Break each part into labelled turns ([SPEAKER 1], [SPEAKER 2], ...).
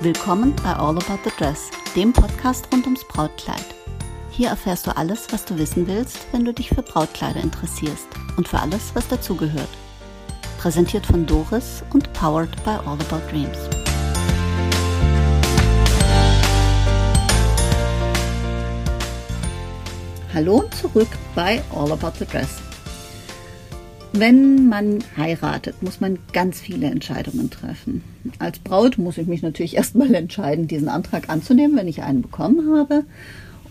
[SPEAKER 1] Willkommen bei All About the Dress, dem Podcast rund ums Brautkleid. Hier erfährst du alles, was du wissen willst, wenn du dich für Brautkleider interessierst und für alles, was dazugehört. Präsentiert von Doris und powered by All About Dreams. Hallo und zurück bei All About the Dress. Wenn man heiratet, muss man ganz viele Entscheidungen treffen. Als Braut muss ich mich natürlich erstmal entscheiden, diesen Antrag anzunehmen, wenn ich einen bekommen habe.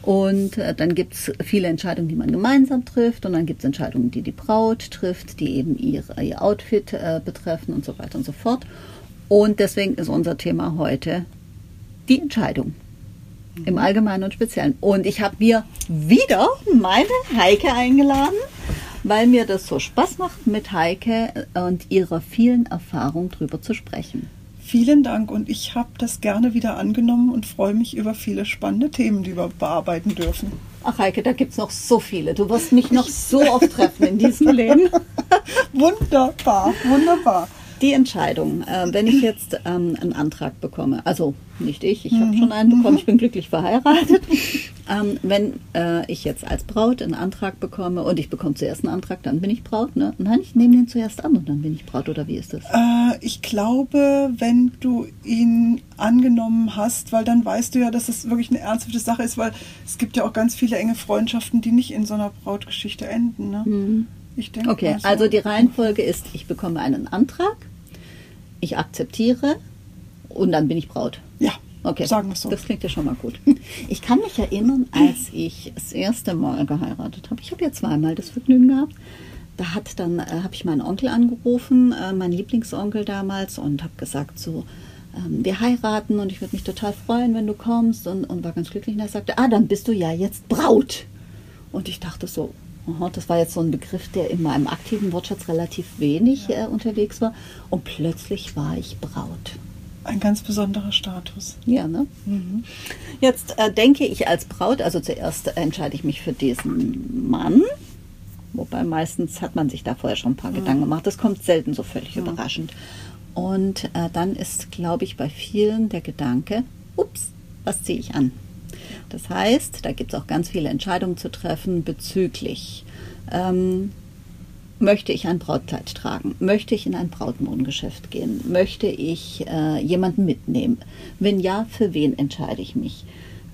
[SPEAKER 1] Und äh, dann gibt es viele Entscheidungen, die man gemeinsam trifft. Und dann gibt es Entscheidungen, die die Braut trifft, die eben ihr, ihr Outfit äh, betreffen und so weiter und so fort. Und deswegen ist unser Thema heute die Entscheidung. Im Allgemeinen und Speziellen. Und ich habe mir wieder meine Heike eingeladen weil mir das so Spaß macht, mit Heike und ihrer vielen Erfahrung drüber zu sprechen.
[SPEAKER 2] Vielen Dank und ich habe das gerne wieder angenommen und freue mich über viele spannende Themen, die wir bearbeiten dürfen.
[SPEAKER 1] Ach Heike, da gibt es noch so viele. Du wirst mich noch so oft treffen in diesem Leben.
[SPEAKER 2] wunderbar, wunderbar.
[SPEAKER 1] Die Entscheidung, äh, wenn ich jetzt ähm, einen Antrag bekomme, also nicht ich, ich habe mhm. schon einen bekommen, ich bin glücklich verheiratet. Ähm, wenn äh, ich jetzt als Braut einen Antrag bekomme und ich bekomme zuerst einen Antrag, dann bin ich Braut, ne? Nein, ich nehme den zuerst an und dann bin ich Braut oder wie ist das?
[SPEAKER 2] Äh, ich glaube, wenn du ihn angenommen hast, weil dann weißt du ja, dass es wirklich eine ernsthafte Sache ist, weil es gibt ja auch ganz viele enge Freundschaften, die nicht in so einer Brautgeschichte enden. Ne? Mhm.
[SPEAKER 1] Ich denke. Okay, so. also die Reihenfolge ist, ich bekomme einen Antrag, ich akzeptiere und dann bin ich Braut.
[SPEAKER 2] Ja. Okay, sagen wir so.
[SPEAKER 1] Das klingt ja schon mal gut. Ich kann mich erinnern, als ich das erste Mal geheiratet habe. Ich habe ja zweimal das Vergnügen gehabt. Da hat dann äh, habe ich meinen Onkel angerufen, äh, meinen Lieblingsonkel damals, und habe gesagt so, ähm, wir heiraten und ich würde mich total freuen, wenn du kommst und, und war ganz glücklich. Und er sagte, ah, dann bist du ja jetzt Braut. Und ich dachte so, aha, das war jetzt so ein Begriff, der in meinem aktiven Wortschatz relativ wenig ja. äh, unterwegs war. Und plötzlich war ich Braut
[SPEAKER 2] ein ganz besonderer Status.
[SPEAKER 1] Ja, ne? Mhm. Jetzt äh, denke ich als Braut, also zuerst entscheide ich mich für diesen Mann. Wobei meistens hat man sich da vorher schon ein paar mhm. Gedanken gemacht. Das kommt selten so völlig mhm. überraschend. Und äh, dann ist, glaube ich, bei vielen der Gedanke, ups, was ziehe ich an? Das heißt, da gibt es auch ganz viele Entscheidungen zu treffen bezüglich ähm, Möchte ich ein Brautkleid tragen? Möchte ich in ein Brautmodengeschäft gehen? Möchte ich äh, jemanden mitnehmen? Wenn ja, für wen entscheide ich mich?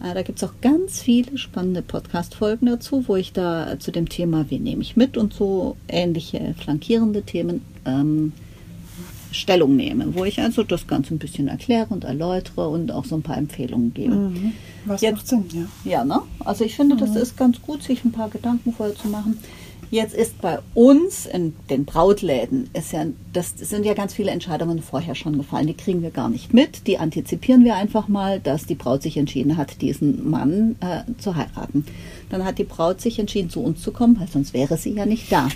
[SPEAKER 1] Äh, da gibt es auch ganz viele spannende Podcast-Folgen dazu, wo ich da zu dem Thema, wen nehme ich mit und so ähnliche flankierende Themen ähm, Stellung nehme, wo ich also das Ganze ein bisschen erkläre und erläutere und auch so ein paar Empfehlungen gebe. Mhm.
[SPEAKER 2] Was Jetzt, macht Sinn,
[SPEAKER 1] ja. Ja, ne? Also ich finde, mhm. das ist ganz gut, sich ein paar Gedanken vorher zu machen. Jetzt ist bei uns in den Brautläden, ist ja, das sind ja ganz viele Entscheidungen vorher schon gefallen. Die kriegen wir gar nicht mit. Die antizipieren wir einfach mal, dass die Braut sich entschieden hat, diesen Mann äh, zu heiraten. Dann hat die Braut sich entschieden, zu uns zu kommen, weil sonst wäre sie ja nicht da.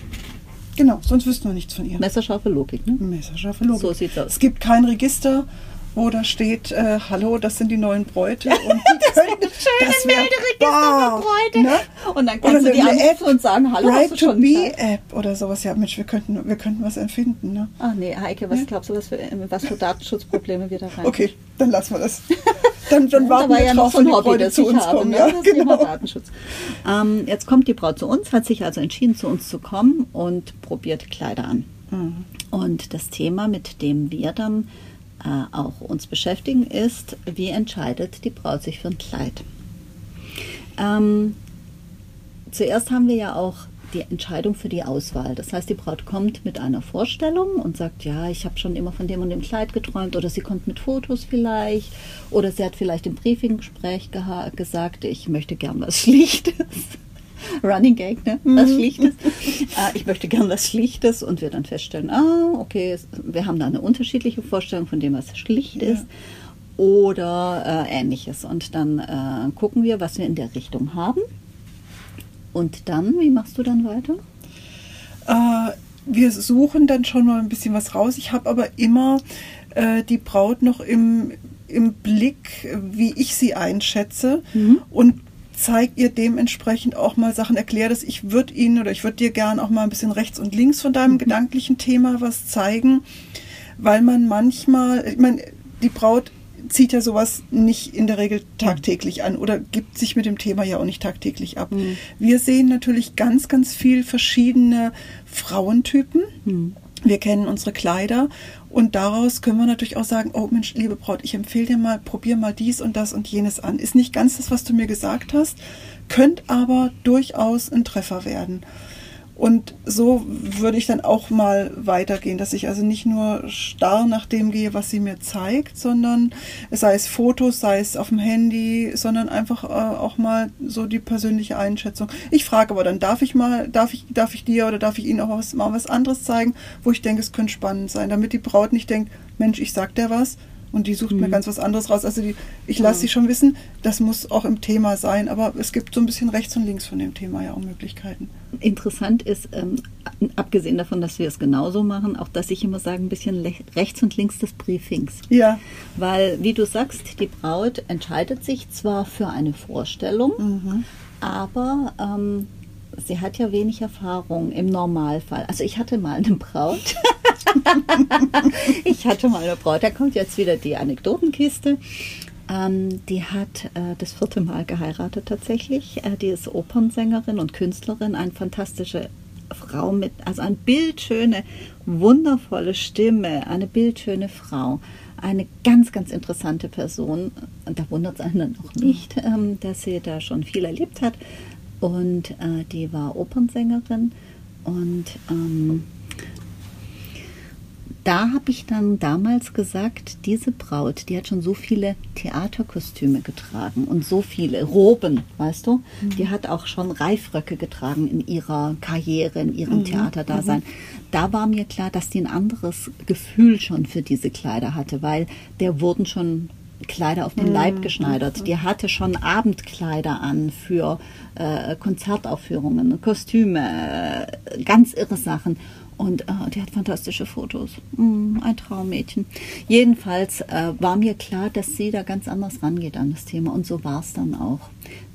[SPEAKER 2] Genau, sonst wüssten wir nichts von ihr.
[SPEAKER 1] Messerscharfe Logik, ne?
[SPEAKER 2] Messerscharfe Logik.
[SPEAKER 1] So sieht's aus.
[SPEAKER 2] Es gibt kein Register, wo da steht, äh, hallo, das sind die neuen Bräute. Und
[SPEAKER 1] das können, das Melderegister Bräute. Ne? Und dann kannst oder du die anrufen und sagen, hallo,
[SPEAKER 2] right hast du schon be App oder sowas. Ja, Mensch, wir könnten, wir könnten was erfinden. Ne?
[SPEAKER 1] Ach nee, Heike, was ja? glaubst du, was für, was für Datenschutzprobleme wir da rein?
[SPEAKER 2] Okay, dann lassen wir das. Dann, dann warten
[SPEAKER 1] wir
[SPEAKER 2] ja
[SPEAKER 1] noch so ein Hobby, das zu uns habe, kommen. Ne? Ja, das genau. Datenschutz. Ähm, jetzt kommt die Braut zu uns, hat sich also entschieden, zu uns zu kommen und probiert Kleider an. Mhm. Und das Thema, mit dem wir dann äh, auch uns beschäftigen, ist, wie entscheidet die Braut sich für ein Kleid. Ähm, zuerst haben wir ja auch die Entscheidung für die Auswahl. Das heißt, die Braut kommt mit einer Vorstellung und sagt, ja, ich habe schon immer von dem und dem Kleid geträumt oder sie kommt mit Fotos vielleicht oder sie hat vielleicht im Briefinggespräch gesagt, ich möchte gern was Schlichtes. Running Gag, ne? Was mhm. Schlichtes. äh, ich möchte gern was Schlichtes und wir dann feststellen, ah, okay, wir haben da eine unterschiedliche Vorstellung von dem, was schlicht ja. ist oder äh, ähnliches. Und dann äh, gucken wir, was wir in der Richtung haben. Und dann, wie machst du dann weiter?
[SPEAKER 2] Äh, wir suchen dann schon mal ein bisschen was raus. Ich habe aber immer äh, die Braut noch im, im Blick, wie ich sie einschätze. Mhm. Und zeig ihr dementsprechend auch mal Sachen, erklär das. Ich würde Ihnen oder ich würde dir gern auch mal ein bisschen rechts und links von deinem mhm. gedanklichen Thema was zeigen, weil man manchmal, ich meine, die Braut zieht ja sowas nicht in der Regel tagtäglich an oder gibt sich mit dem Thema ja auch nicht tagtäglich ab. Mhm. Wir sehen natürlich ganz, ganz viel verschiedene Frauentypen. Mhm. Wir kennen unsere Kleider und daraus können wir natürlich auch sagen, oh Mensch, liebe Braut, ich empfehle dir mal, probier mal dies und das und jenes an. Ist nicht ganz das, was du mir gesagt hast, könnte aber durchaus ein Treffer werden. Und so würde ich dann auch mal weitergehen, dass ich also nicht nur starr nach dem gehe, was sie mir zeigt, sondern sei es Fotos, sei es auf dem Handy, sondern einfach äh, auch mal so die persönliche Einschätzung. Ich frage aber dann, darf ich mal, darf ich, darf ich dir oder darf ich Ihnen auch was, mal was anderes zeigen, wo ich denke, es könnte spannend sein, damit die Braut nicht denkt, Mensch, ich sag dir was, und die sucht mhm. mir ganz was anderes raus. Also die, ich lasse ja. sie schon wissen, das muss auch im Thema sein, aber es gibt so ein bisschen rechts und links von dem Thema ja auch Möglichkeiten.
[SPEAKER 1] Interessant ist, ähm, abgesehen davon, dass wir es genauso machen, auch dass ich immer sage, ein bisschen rechts und links des Briefings.
[SPEAKER 2] Ja.
[SPEAKER 1] Weil, wie du sagst, die Braut entscheidet sich zwar für eine Vorstellung, mhm. aber ähm, sie hat ja wenig Erfahrung im Normalfall. Also ich hatte mal eine Braut. ich hatte mal eine Braut. Da kommt jetzt wieder die Anekdotenkiste. Ähm, die hat äh, das vierte Mal geheiratet tatsächlich. Äh, die ist Opernsängerin und Künstlerin, eine fantastische Frau mit, also eine bildschöne, wundervolle Stimme, eine bildschöne Frau. Eine ganz, ganz interessante Person. Und da wundert es einen auch nicht, ähm, dass sie da schon viel erlebt hat. Und äh, die war Opernsängerin und ähm, da habe ich dann damals gesagt, diese Braut, die hat schon so viele Theaterkostüme getragen und so viele Roben, weißt du? Mhm. Die hat auch schon Reifröcke getragen in ihrer Karriere, in ihrem mhm. Theaterdasein. Mhm. Da war mir klar, dass die ein anderes Gefühl schon für diese Kleider hatte, weil der wurden schon Kleider auf den Leib mhm. geschneidert. Die hatte schon Abendkleider an für äh, Konzertaufführungen, Kostüme, äh, ganz irre Sachen. Und äh, die hat fantastische Fotos. Mm, ein Traummädchen. Jedenfalls äh, war mir klar, dass sie da ganz anders rangeht an das Thema. Und so war es dann auch.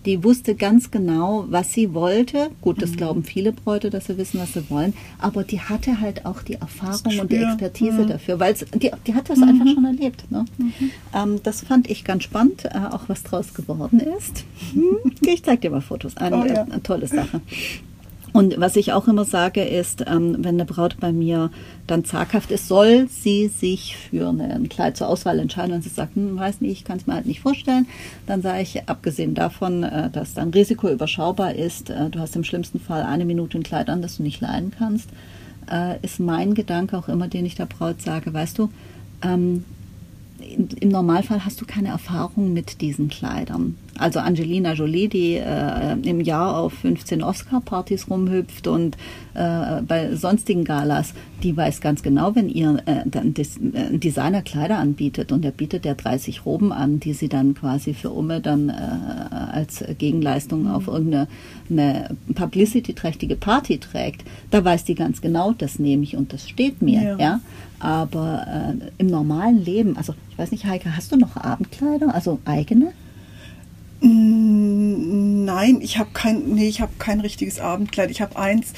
[SPEAKER 1] Die wusste ganz genau, was sie wollte. Gut, das mhm. glauben viele Bräute, dass sie wissen, was sie wollen. Aber die hatte halt auch die Erfahrung und die Expertise mhm. dafür, weil die, die hat das mhm. einfach schon erlebt. Ne? Mhm. Ähm, das fand ich ganz spannend, äh, auch was draus geworden ist. Hm, ich zeig dir mal Fotos. Eine, oh, ja. eine tolle Sache. Und was ich auch immer sage, ist, ähm, wenn eine Braut bei mir dann zaghaft ist, soll sie sich für ein Kleid zur Auswahl entscheiden. Wenn sie sagt, hm, weiß nicht, ich kann es mir halt nicht vorstellen, dann sage ich, abgesehen davon, äh, dass dein Risiko überschaubar ist, äh, du hast im schlimmsten Fall eine Minute ein Kleid an, das du nicht leiden kannst, äh, ist mein Gedanke auch immer, den ich der Braut sage, weißt du, ähm, im Normalfall hast du keine Erfahrung mit diesen Kleidern. Also Angelina Jolie, die äh, im Jahr auf 15 Oscar-Partys rumhüpft und äh, bei sonstigen Galas, die weiß ganz genau, wenn ihr äh, dann des, äh, Designer Kleider anbietet und er bietet der 30 Roben an, die sie dann quasi für Umme dann äh, als Gegenleistung auf irgendeine publicity-trächtige Party trägt, da weiß die ganz genau, das nehme ich und das steht mir. Ja. ja? Aber äh, im normalen Leben, also ich weiß nicht, Heike, hast du noch Abendkleider, also eigene?
[SPEAKER 2] Mm, nein, ich habe kein, nee, ich habe kein richtiges Abendkleid. Ich habe eins,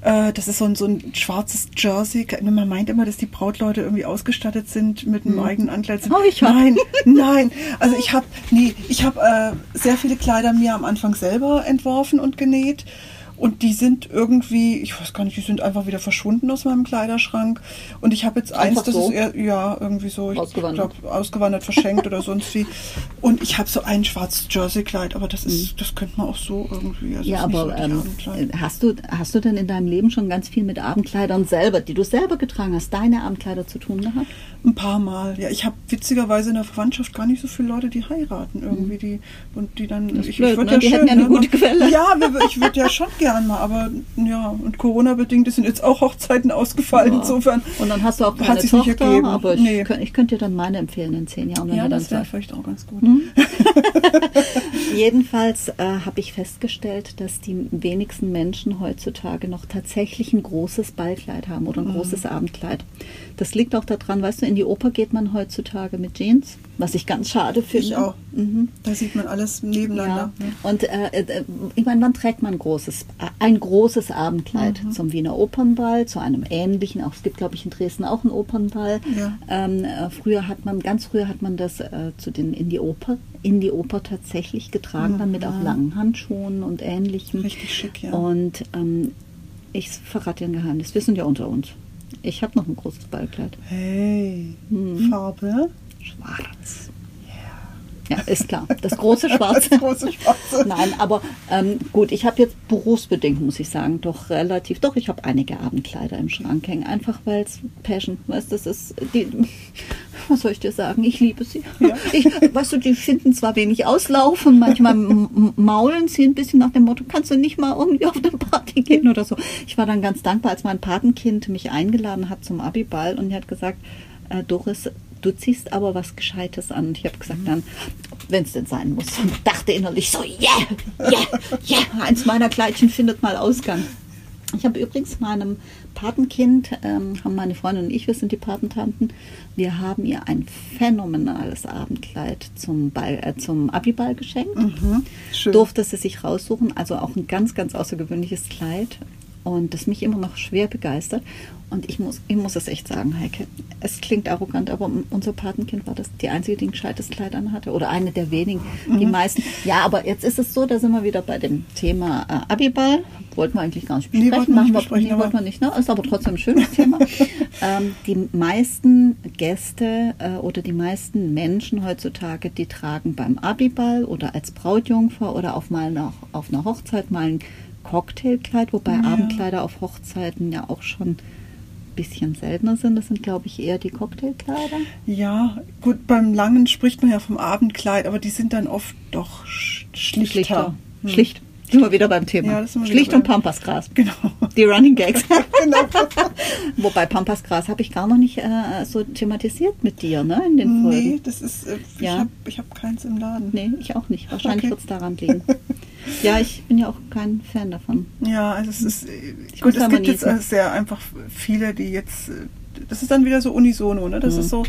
[SPEAKER 2] äh, das ist so ein, so ein schwarzes Jersey. Man meint immer, dass die Brautleute irgendwie ausgestattet sind mit einem hm. eigenen Ankleid.
[SPEAKER 1] Oh, ich
[SPEAKER 2] nein, nein. Also ich habe, nee, ich habe äh, sehr viele Kleider mir am Anfang selber entworfen und genäht. Und die sind irgendwie, ich weiß gar nicht, die sind einfach wieder verschwunden aus meinem Kleiderschrank. Und ich habe jetzt einfach eins, das so? ist eher, ja, irgendwie so, ich glaube, ausgewandert, verschenkt oder sonst wie. Und ich habe so ein schwarzes Jersey-Kleid, aber das ist, mhm. das könnte man auch so irgendwie.
[SPEAKER 1] Also ja, aber so ähm, hast du, hast du denn in deinem Leben schon ganz viel mit Abendkleidern selber, die du selber getragen hast, deine Abendkleider zu tun gehabt?
[SPEAKER 2] Ein paar Mal, ja. Ich habe witzigerweise in der Verwandtschaft gar nicht so viele Leute, die heiraten irgendwie, mhm. die und die dann.
[SPEAKER 1] ich, blöd, ich ne? ja die schön, hätten ja eine ne? gute Quelle.
[SPEAKER 2] Ja, ich würde ja schon gern mal, aber ja, und Corona-bedingt sind jetzt auch Hochzeiten ausgefallen, ja. insofern.
[SPEAKER 1] Und dann hast du auch keine Tochter, nicht ergeben. aber ich, nee. ich könnte dir dann meine empfehlen in zehn Jahren.
[SPEAKER 2] Wenn ja, das wäre vielleicht auch ganz gut. Hm?
[SPEAKER 1] Jedenfalls äh, habe ich festgestellt, dass die wenigsten Menschen heutzutage noch tatsächlich ein großes Ballkleid haben oder ein mhm. großes Abendkleid. Das liegt auch daran, weißt du, in die Oper geht man heutzutage mit Jeans. Was ich ganz schade finde.
[SPEAKER 2] Ich auch. Mhm. Da sieht man alles nebeneinander.
[SPEAKER 1] Ja. Und äh, äh, ich meine, wann trägt man ein großes, ein großes Abendkleid? Mhm. Zum Wiener Opernball, zu einem ähnlichen, auch es gibt, glaube ich, in Dresden auch einen Opernball. Ja. Ähm, äh, früher hat man, ganz früher hat man das äh, zu den in die Oper, in die Oper tatsächlich getragen, mhm. dann mit auch langen Handschuhen und ähnlichem.
[SPEAKER 2] Richtig schick, ja.
[SPEAKER 1] Und ähm, ich verrate dir ein Geheimnis, wir sind ja unter uns. Ich habe noch ein großes Ballkleid.
[SPEAKER 2] Hey, mhm. Farbe?
[SPEAKER 1] Schwarz. Ja, ist klar. Das große Schwarze. Das große Schwarze. Nein, aber ähm, gut, ich habe jetzt berufsbedingt, muss ich sagen, doch relativ, doch, ich habe einige Abendkleider im Schrank hängen. Einfach weil es Passion, weißt das ist die, was soll ich dir sagen, ich liebe sie. Ja. Ich, weißt du, die finden zwar wenig Auslauf und manchmal maulen sie ein bisschen nach dem Motto, kannst du nicht mal irgendwie auf eine Party gehen oder so. Ich war dann ganz dankbar, als mein Patenkind mich eingeladen hat zum Abiball und er hat gesagt, äh, Doris, du ziehst aber was Gescheites an. Und ich habe gesagt, dann, wenn es denn sein muss. Und dachte innerlich so, yeah, yeah, yeah, eins meiner Kleidchen findet mal Ausgang. Ich habe übrigens meinem Patenkind, ähm, haben meine Freundin und ich, wir sind die Patentanten, wir haben ihr ein phänomenales Abendkleid zum, Ball, äh, zum Abiball geschenkt. Mhm, Durfte sie sich raussuchen, also auch ein ganz, ganz außergewöhnliches Kleid und das mich immer noch schwer begeistert. Und ich muss, ich muss es echt sagen, Heike, es klingt arrogant, aber unser Patenkind war das die einzige, die ein gescheites Kleid anhatte. Oder eine der wenigen. Mhm. Die meisten. Ja, aber jetzt ist es so, da sind wir wieder bei dem Thema äh, Abiball. Wollten wir eigentlich gar nicht besprechen. Nee, wollten wir nicht, besprechen, nee, wollten wir nicht ne? Ist aber trotzdem ein schönes Thema. ähm, die meisten Gäste äh, oder die meisten Menschen heutzutage, die tragen beim Abiball oder als Brautjungfer oder auf, mal noch, auf einer Hochzeit mal ein Cocktailkleid, wobei ja. Abendkleider auf Hochzeiten ja auch schon ein bisschen seltener sind. Das sind, glaube ich, eher die Cocktailkleider.
[SPEAKER 2] Ja, gut, beim Langen spricht man ja vom Abendkleid, aber die sind dann oft doch schlichter. Schlichter.
[SPEAKER 1] Hm. Schlicht. Sind wir wieder beim Thema. Ja, Schlicht und Pampasgras.
[SPEAKER 2] Genau.
[SPEAKER 1] Die Running Gags. genau. Wobei Pampasgras habe ich gar noch nicht äh, so thematisiert mit dir, ne? In den
[SPEAKER 2] Folgen. Nee, das ist, äh, ich ja. habe hab keins im Laden.
[SPEAKER 1] Nee, ich auch nicht. Wahrscheinlich okay. wird es daran liegen. Ja, ich bin ja auch kein Fan davon.
[SPEAKER 2] Ja, also es ist ich gut, es gibt jetzt also sehr einfach viele, die jetzt das ist dann wieder so unisono, ne? Das mhm. ist so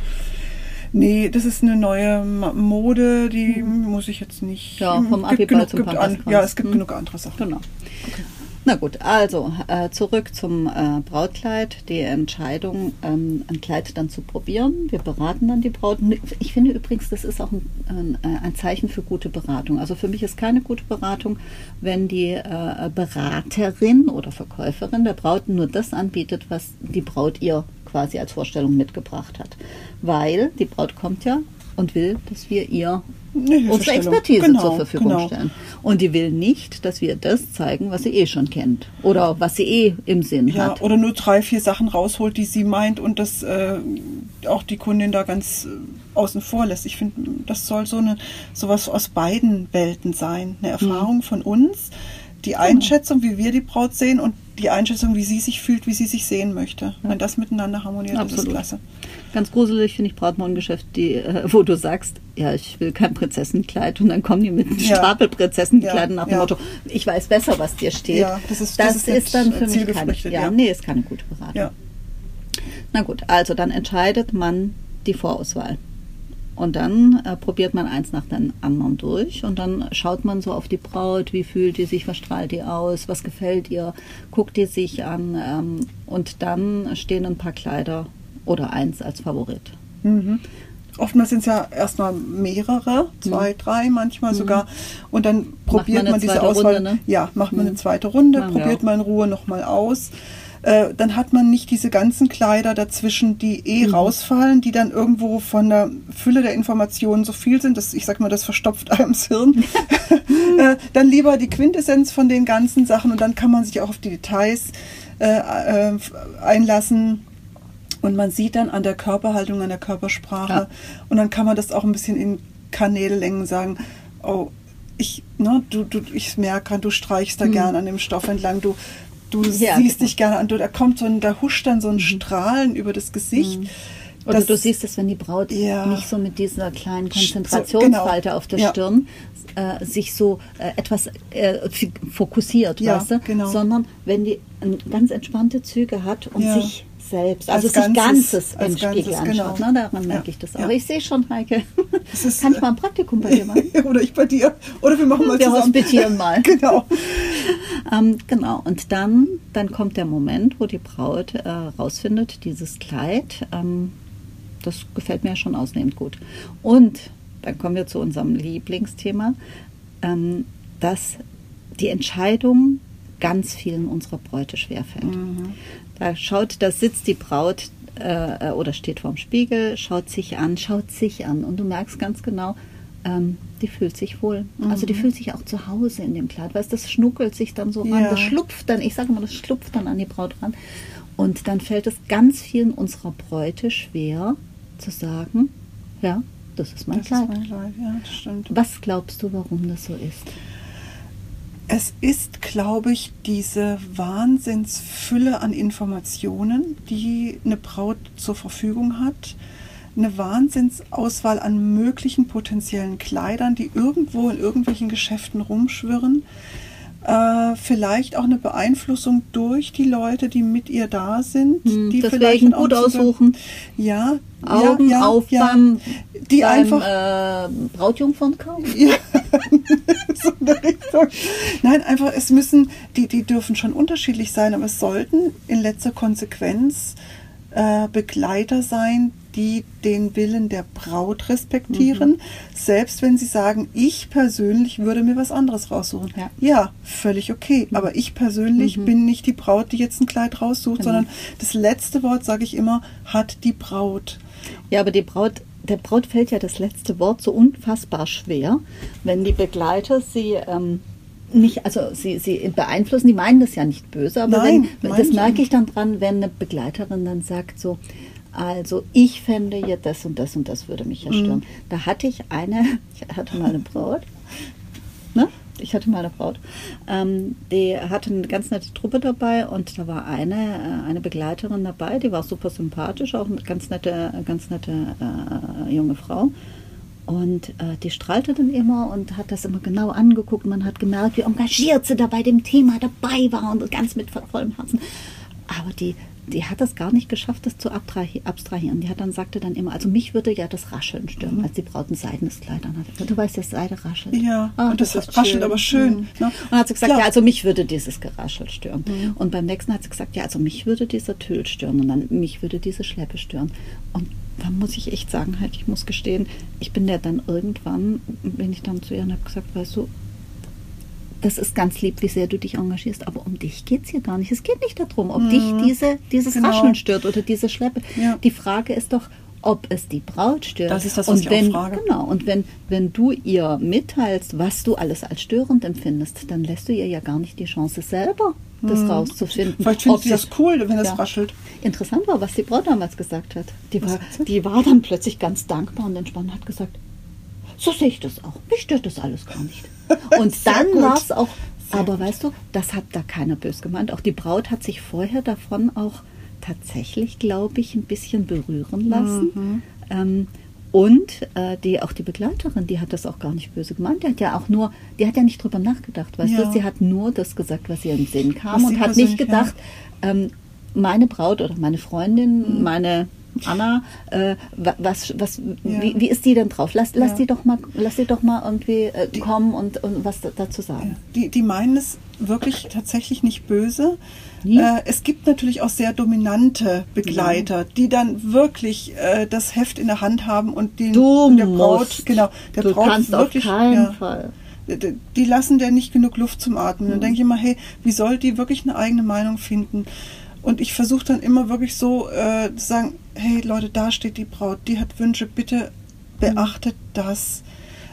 [SPEAKER 2] Nee, das ist eine neue Mode, die mhm. muss ich jetzt nicht.
[SPEAKER 1] Ja, vom Abiball zum gibt
[SPEAKER 2] an, Ja, es gibt mhm. genug andere Sachen.
[SPEAKER 1] Genau. Okay. Na gut, also äh, zurück zum äh, Brautkleid. Die Entscheidung, ähm, ein Kleid dann zu probieren. Wir beraten dann die Braut. Ich finde übrigens, das ist auch ein, ein, äh, ein Zeichen für gute Beratung. Also für mich ist keine gute Beratung, wenn die äh, Beraterin oder Verkäuferin der Braut nur das anbietet, was die Braut ihr quasi als Vorstellung mitgebracht hat. Weil die Braut kommt ja und will, dass wir ihr unsere Expertise genau, zur Verfügung genau. stellen. Und die will nicht, dass wir das zeigen, was sie eh schon kennt oder was sie eh im Sinn ja, hat.
[SPEAKER 2] Oder nur drei, vier Sachen rausholt, die sie meint und das äh, auch die Kundin da ganz äh, außen vor lässt. Ich finde, das soll so eine sowas aus beiden Welten sein. Eine Erfahrung mhm. von uns, die. Einschätzung, wie wir die Braut sehen und die Einschätzung, wie sie sich fühlt, wie sie sich sehen möchte. Ja. Wenn das miteinander harmoniert, Absolut. das ist klasse.
[SPEAKER 1] Ganz gruselig finde ich Brautmorgengeschäft, die, äh, wo du sagst, ja, ich will kein Prinzessenkleid und dann kommen die mit einem ja. Stapel Prinzessenkleidern ja. nach dem Motto, ich weiß besser, was dir steht. Ja, das ist, das, das ist, ist dann für mich keine, ja, nee, ist keine gute Beratung. Na gut, also dann entscheidet man die Vorauswahl. Und dann äh, probiert man eins nach dem anderen durch und dann schaut man so auf die Braut, wie fühlt die sich, was strahlt die aus, was gefällt ihr, guckt die sich an ähm, und dann stehen ein paar Kleider oder eins als Favorit.
[SPEAKER 2] Mhm. Oftmals sind es ja erstmal mehrere, zwei, mhm. drei manchmal mhm. sogar. Und dann probiert man, man diese Auswahl. Runde, ne? Ja, macht man eine mhm. zweite Runde, probiert man in Ruhe nochmal aus. Äh, dann hat man nicht diese ganzen Kleider dazwischen, die eh mhm. rausfallen, die dann irgendwo von der Fülle der Informationen so viel sind, dass ich sag mal, das verstopft einem das Hirn. äh, dann lieber die Quintessenz von den ganzen Sachen und dann kann man sich auch auf die Details äh, äh einlassen und man sieht dann an der Körperhaltung, an der Körpersprache. Ja. Und dann kann man das auch ein bisschen in Kanällängen sagen, oh, ich, ne, du, du, ich merke, du streichst da mhm. gern an dem Stoff entlang, du, du ja, siehst genau. dich gerne an, da kommt so ein, da huscht dann so ein mhm. Strahlen über das Gesicht. Mhm.
[SPEAKER 1] Oder das, du siehst es, wenn die Braut ja. nicht so mit dieser kleinen Konzentrationsfalte so, genau. auf der ja. Stirn äh, sich so äh, etwas äh, fokussiert, ja, weißt du? Genau. Sondern wenn die ganz entspannte Züge hat und sich selbst, also
[SPEAKER 2] Als
[SPEAKER 1] sich
[SPEAKER 2] Ganzes,
[SPEAKER 1] Ganzes im Spiegel
[SPEAKER 2] Ganzes, genau.
[SPEAKER 1] anschaut. Ne? Daran merke ich das auch. Aber ich sehe schon, Heike,
[SPEAKER 2] ist,
[SPEAKER 1] kann ich mal ein Praktikum bei dir machen?
[SPEAKER 2] Oder ich bei dir. Oder wir machen mal
[SPEAKER 1] Wir
[SPEAKER 2] zusammen.
[SPEAKER 1] hospitieren mal.
[SPEAKER 2] Genau.
[SPEAKER 1] Ähm, genau, und dann, dann kommt der Moment, wo die Braut äh, rausfindet, dieses Kleid, ähm, das gefällt mir schon ausnehmend gut. Und dann kommen wir zu unserem Lieblingsthema, ähm, dass die Entscheidung ganz vielen unserer Bräute schwerfällt. Da schaut, da sitzt die Braut äh, oder steht vorm Spiegel, schaut sich an, schaut sich an und du merkst ganz genau, ähm, die fühlt sich wohl. Also die fühlt sich auch zu Hause in dem Kleid. Weißt, das schnuckelt sich dann so ran,
[SPEAKER 2] Ja.
[SPEAKER 1] das schlupft dann, ich sage mal, das schlupft dann an die Braut ran. Und dann fällt es ganz vielen unserer Bräute schwer zu sagen, ja, das ist mein
[SPEAKER 2] Das ist
[SPEAKER 1] Kleid.
[SPEAKER 2] mein Kleid, ja, das stimmt.
[SPEAKER 1] Was glaubst du, warum das so ist?
[SPEAKER 2] Es ist, glaube ich, diese Wahnsinnsfülle an Informationen, die eine Braut zur Verfügung hat. Eine Wahnsinnsauswahl an möglichen potenziellen Kleidern, die irgendwo in irgendwelchen Geschäften rumschwirren. Äh, vielleicht auch eine Beeinflussung durch die Leute, die mit ihr da sind.
[SPEAKER 1] Hm,
[SPEAKER 2] die
[SPEAKER 1] deswegen
[SPEAKER 2] vielleicht auch
[SPEAKER 1] gut aussuchen.
[SPEAKER 2] Ja,
[SPEAKER 1] Augen
[SPEAKER 2] ja, ja,
[SPEAKER 1] auf
[SPEAKER 2] ja.
[SPEAKER 1] beim,
[SPEAKER 2] die
[SPEAKER 1] beim
[SPEAKER 2] einfach
[SPEAKER 1] äh,
[SPEAKER 2] ja, so in der Richtung. Nein, einfach, es müssen, die, die dürfen schon unterschiedlich sein, aber es sollten in letzter Konsequenz äh, Begleiter sein, die den Willen der Braut respektieren, selbst wenn sie sagen, ich persönlich würde mir was anderes raussuchen.
[SPEAKER 1] Ja.
[SPEAKER 2] völlig okay. Aber ich persönlich bin nicht die Braut, die jetzt ein Kleid raussucht,
[SPEAKER 1] Genau.
[SPEAKER 2] sondern das letzte Wort, sage ich immer, hat die Braut.
[SPEAKER 1] Ja, aber die Braut, der Braut fällt ja das letzte Wort so unfassbar schwer, wenn die Begleiter sie ähm, nicht, also sie, sie beeinflussen, die meinen das ja nicht böse, aber
[SPEAKER 2] Nein,
[SPEAKER 1] wenn, das merke ich dann dran, wenn eine Begleiterin dann sagt so, also ich fände ja das und das und das würde mich ja stören. Da hatte ich eine, ich hatte mal eine Braut, ne? Ich hatte mal eine Braut, ähm, die hatte eine ganz nette Truppe dabei und da war eine, äh, eine Begleiterin dabei, die war super sympathisch, auch eine ganz nette, ganz nette äh, junge Frau. Und äh, die strahlte dann immer und hat das immer genau angeguckt. Man hat gemerkt, wie engagiert sie da bei dem Thema dabei war und ganz mit vollem Herzen. Aber die, die hat das gar nicht geschafft, das zu abstrahi- abstrahieren. Die hat dann sagte dann immer, also mich würde ja das Rascheln stören,
[SPEAKER 2] Mhm.
[SPEAKER 1] als die Braut ein seidenes Kleid anhatte. Du weißt, dass Seide raschelt.
[SPEAKER 2] Ja,
[SPEAKER 1] Ah,
[SPEAKER 2] und das
[SPEAKER 1] ist
[SPEAKER 2] raschelt aber schön,
[SPEAKER 1] Mhm.
[SPEAKER 2] ne?
[SPEAKER 1] Und dann hat sie gesagt,
[SPEAKER 2] Klar. Mhm.
[SPEAKER 1] ja, also mich würde dieses Geraschel stören. Und beim nächsten hat sie gesagt, ja, also mich würde dieser Tüll stören und dann mich würde diese Schleppe stören. Und da muss ich echt sagen, halt, ich muss gestehen, ich bin ja dann irgendwann, bin ich dann zu ihr und habe gesagt, weißt du, das ist ganz lieb, wie sehr du dich engagierst, aber um dich geht es hier gar nicht. Es geht nicht darum, ob dich diese, dieses
[SPEAKER 2] Genau.
[SPEAKER 1] Rascheln stört oder diese Schleppe.
[SPEAKER 2] Ja.
[SPEAKER 1] Die Frage ist doch, ob es die Braut stört.
[SPEAKER 2] Das ist das, was
[SPEAKER 1] und
[SPEAKER 2] ich
[SPEAKER 1] wenn,
[SPEAKER 2] frage.
[SPEAKER 1] Genau, und wenn, wenn du ihr mitteilst, was du alles als störend empfindest, dann lässt du ihr ja gar nicht die Chance, selber das rauszufinden.
[SPEAKER 2] Hm. Vielleicht findet sie das cool, wenn das
[SPEAKER 1] Ja.
[SPEAKER 2] raschelt.
[SPEAKER 1] Interessant war, was die Braut damals gesagt hat. Die
[SPEAKER 2] Was
[SPEAKER 1] war,
[SPEAKER 2] hat
[SPEAKER 1] die war dann plötzlich ganz dankbar und entspannt und hat gesagt, so sehe ich das auch. Mich stört das alles gar nicht. Und dann war es auch, aber weißt du, das hat da keiner bös gemeint. Auch die Braut hat sich vorher davon auch tatsächlich, glaube ich, ein bisschen berühren lassen.
[SPEAKER 2] Mhm.
[SPEAKER 1] Ähm, und äh, die, auch die Begleiterin, die hat das auch gar nicht böse gemeint. Die hat ja auch nur, die hat ja nicht drüber nachgedacht, weißt
[SPEAKER 2] Ja.
[SPEAKER 1] du, sie hat nur das gesagt, was ihr in den Sinn kam
[SPEAKER 2] Was
[SPEAKER 1] und hat nicht gedacht, ähm, meine Braut oder meine Freundin,
[SPEAKER 2] Mhm.
[SPEAKER 1] meine Anna, äh, wa- was, was,
[SPEAKER 2] Ja.
[SPEAKER 1] wie, wie ist die denn drauf? Lass, lass
[SPEAKER 2] Ja.
[SPEAKER 1] die doch mal, lass die doch mal irgendwie äh, kommen und, und was da, dazu sagen.
[SPEAKER 2] Die, die meinen es wirklich tatsächlich nicht böse. Äh, es gibt natürlich auch sehr dominante Begleiter, die dann wirklich äh, das Heft in der Hand haben und den
[SPEAKER 1] Du
[SPEAKER 2] der Braut,
[SPEAKER 1] musst.
[SPEAKER 2] genau, der
[SPEAKER 1] du
[SPEAKER 2] Braut
[SPEAKER 1] kannst
[SPEAKER 2] wirklich,
[SPEAKER 1] auf keinen
[SPEAKER 2] ja,
[SPEAKER 1] Fall.
[SPEAKER 2] die- die lassen der nicht genug Luft zum Atmen.
[SPEAKER 1] Mhm.
[SPEAKER 2] Dann denke ich immer, hey, wie soll die wirklich eine eigene Meinung finden? Und ich versuche dann immer wirklich so äh, zu sagen, hey Leute, da steht die Braut, die hat Wünsche, bitte beachtet das.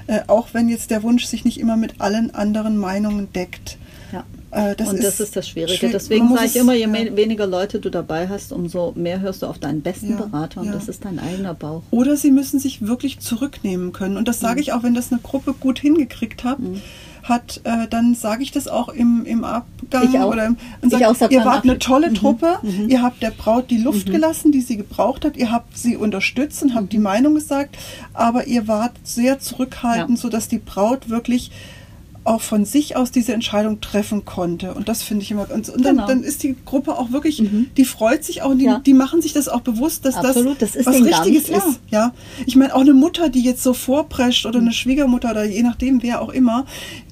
[SPEAKER 2] Äh, auch wenn jetzt der Wunsch sich nicht immer mit allen anderen Meinungen deckt.
[SPEAKER 1] Ja.
[SPEAKER 2] Äh, das
[SPEAKER 1] und das
[SPEAKER 2] ist
[SPEAKER 1] ist das Schwierige.
[SPEAKER 2] schwierig.
[SPEAKER 1] Deswegen sage ich immer, je
[SPEAKER 2] ja.
[SPEAKER 1] weniger Leute du dabei hast, umso mehr hörst du auf deinen besten
[SPEAKER 2] Ja,
[SPEAKER 1] Berater und das ist dein eigener Bauch.
[SPEAKER 2] Oder sie müssen sich wirklich zurücknehmen können. Und das
[SPEAKER 1] Mhm.
[SPEAKER 2] sage ich auch, wenn das eine Gruppe gut hingekriegt hat, hat äh, dann sage ich das auch im, im Abgang.
[SPEAKER 1] Ich auch.
[SPEAKER 2] Oder und
[SPEAKER 1] Ich
[SPEAKER 2] sag,
[SPEAKER 1] auch
[SPEAKER 2] ihr wart eine tolle
[SPEAKER 1] Mhm.
[SPEAKER 2] Truppe, ihr habt der Braut die Luft gelassen, die sie gebraucht hat, ihr habt sie unterstützt und habt
[SPEAKER 1] Mhm.
[SPEAKER 2] die Meinung gesagt, aber ihr wart sehr zurückhaltend,
[SPEAKER 1] Ja.
[SPEAKER 2] sodass die Braut wirklich auch von sich aus diese Entscheidung treffen konnte. Und das finde ich immer ganz. Und dann, genau. dann, ist die Gruppe auch wirklich, mhm. die freut sich auch, die, ja. die machen sich das auch bewusst, dass Absolut, das, das was Richtiges ist. Ja, ich meine auch eine Mutter, die jetzt so vorprescht oder eine Schwiegermutter oder je nachdem wer auch immer,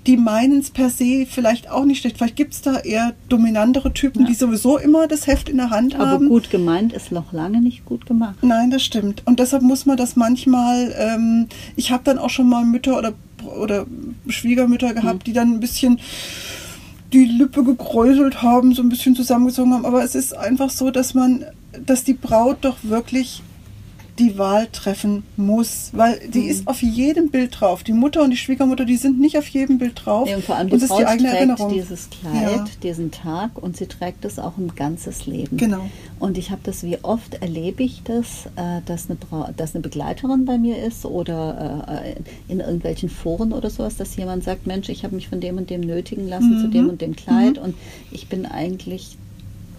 [SPEAKER 2] die meinen es per se vielleicht auch nicht schlecht. Vielleicht gibt es da eher dominantere Typen, ja. die sowieso immer das Heft in der Hand
[SPEAKER 1] Aber
[SPEAKER 2] haben.
[SPEAKER 1] Aber gut gemeint ist noch lange nicht gut gemacht.
[SPEAKER 2] Nein, das stimmt. Und deshalb muss man das manchmal, ähm, ich habe dann auch schon mal Mütter oder, oder Schwiegermütter gehabt, mhm. die dann ein bisschen die Lippe gekräuselt haben, so ein bisschen zusammengezogen haben. Aber es ist einfach so, dass man, dass die Braut doch wirklich die Wahl treffen muss, weil die mhm. ist auf jedem Bild drauf. Die Mutter und die Schwiegermutter, die sind nicht auf jedem Bild drauf.
[SPEAKER 1] Nee, und vor allem die und Frau die eigene trägt Erinnerung. dieses Kleid, ja. diesen Tag und sie trägt es auch ein ganzes Leben.
[SPEAKER 2] Genau.
[SPEAKER 1] Und ich habe das, wie oft erlebe ich das, äh, dass, eine dass eine Begleiterin bei mir ist oder äh, in irgendwelchen Foren oder sowas, dass jemand sagt, Mensch, ich habe mich von dem und dem nötigen lassen mhm. zu dem und dem Kleid mhm. und ich bin eigentlich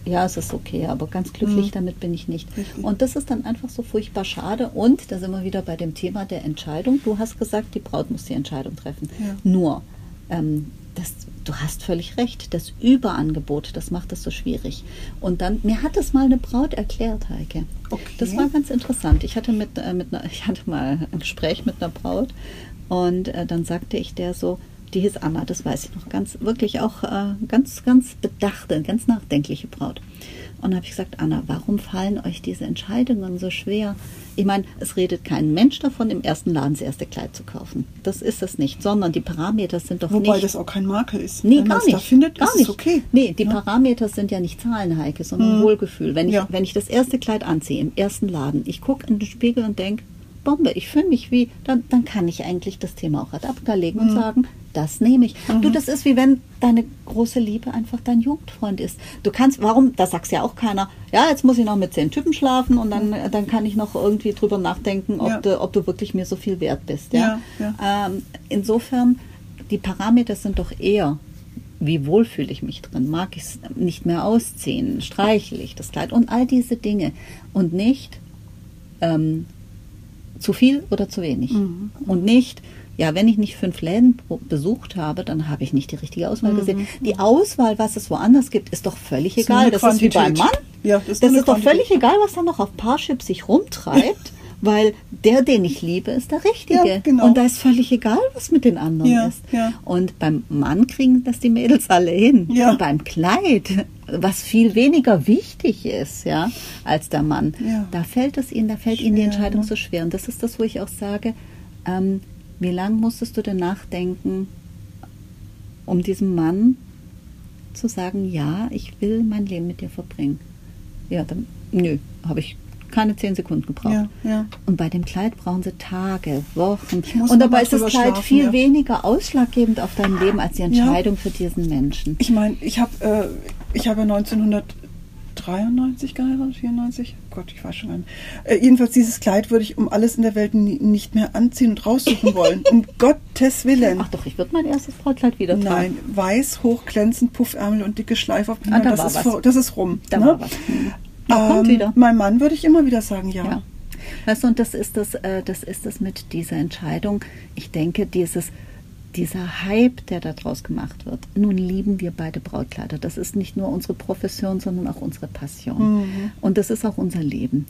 [SPEAKER 1] ja, es ist okay, aber ganz glücklich mhm. damit bin ich nicht. Und das ist dann einfach so furchtbar schade. Und da sind wir wieder bei dem Thema der Entscheidung. Du hast gesagt, die Braut muss die Entscheidung treffen. Ja. Nur, ähm, das, du hast völlig recht, das Überangebot, das macht es so schwierig. Und dann, mir hat das mal eine Braut erklärt, Heike. Okay. Das war ganz interessant. Ich hatte, mit, äh, mit einer, ich hatte mal ein Gespräch mit einer Braut und äh, dann sagte ich der so, die hieß Anna, das weiß ich noch, ganz, wirklich auch äh, ganz, ganz bedachte, ganz nachdenkliche Braut. Und habe ich gesagt, Anna, warum fallen euch diese Entscheidungen so schwer? Ich meine, es redet kein Mensch davon, im ersten Laden das erste Kleid zu kaufen. Das ist es nicht, sondern die Parameter sind doch
[SPEAKER 2] Wobei
[SPEAKER 1] nicht...
[SPEAKER 2] das auch kein Makel ist.
[SPEAKER 1] Nee, gar nicht. Da
[SPEAKER 2] findet,
[SPEAKER 1] gar
[SPEAKER 2] nicht. okay.
[SPEAKER 1] Nee, die ja. Parameter sind ja nicht Zahlenheike, sondern hm. Wohlgefühl. Wenn ich, ja. wenn ich das erste Kleid anziehe im ersten Laden, ich gucke in den Spiegel und denke, Bombe, ich fühle mich wie, dann, dann kann ich eigentlich das Thema auch ad acta legen mhm. und sagen, das nehme ich. Mhm. Du, das ist wie wenn deine große Liebe einfach dein Jugendfreund ist. Du kannst, warum, da sagst ja auch keiner, ja, jetzt muss ich noch mit zehn Typen schlafen und dann, mhm. dann kann ich noch irgendwie drüber nachdenken, ob, ja. du, ob du wirklich mir so viel wert bist. Ja? ja, ja. Ähm, insofern, die Parameter sind doch eher, wie wohl fühle ich mich drin? Mag ich es nicht mehr ausziehen? Streichle ich das Kleid? Und all diese Dinge. Und nicht, ähm, zu viel oder zu wenig. Mhm. Und nicht, ja, wenn ich nicht fünf Läden besucht habe, dann habe ich nicht die richtige Auswahl mhm. gesehen. Die Auswahl, was es woanders gibt, ist doch völlig egal. Das ist wie beim Mann. Ja, das ist, das ist doch völlig egal, was da noch auf Parship sich rumtreibt. weil der, den ich liebe, ist der Richtige. Ja, genau. Und da ist völlig egal, was mit den anderen ja, ist. Ja. Und beim Mann kriegen das die Mädels alle hin. Und beim Kleid, was viel weniger wichtig ist, ja, als der Mann, da fällt es ihnen, da fällt schwer, ihnen die Entscheidung ne? so schwer. Und das ist das, wo ich auch sage, ähm, wie lange musstest du denn nachdenken, um diesem Mann zu sagen, ja, ich will mein Leben mit dir verbringen? Ja, dann, nö, habe ich keine zehn Sekunden gebraucht. Ja, ja. Und bei dem Kleid brauchen sie Tage, Wochen. Und dabei ist das Kleid viel ja. weniger ausschlaggebend auf dein Leben als die Entscheidung für diesen Menschen.
[SPEAKER 2] Ich meine, ich habe äh, ich habe 1993 geheiratet, 94, Gott, ich weiß schon gar nicht. Äh, jedenfalls dieses Kleid würde ich um alles in der Welt nicht mehr anziehen und raussuchen wollen. um Gottes Willen.
[SPEAKER 1] Ach doch, ich würde mein erstes Brautkleid wieder tragen.
[SPEAKER 2] Nein, weiß, hochglänzend, Puffärmel und dicke Schleife auf ah, da das, ist vor, das ist rum. Da ne? war was. Ähm, kommt wieder. Mein Mann würde ich immer wieder sagen, ja. ja.
[SPEAKER 1] Weißt du, und das ist das, äh, das ist das mit dieser Entscheidung. Ich denke, dieses, dieser Hype, der daraus gemacht wird. Nun lieben wir beide Brautkleider. Das ist nicht nur unsere Profession, sondern auch unsere Passion. Mhm. Und das ist auch unser Leben.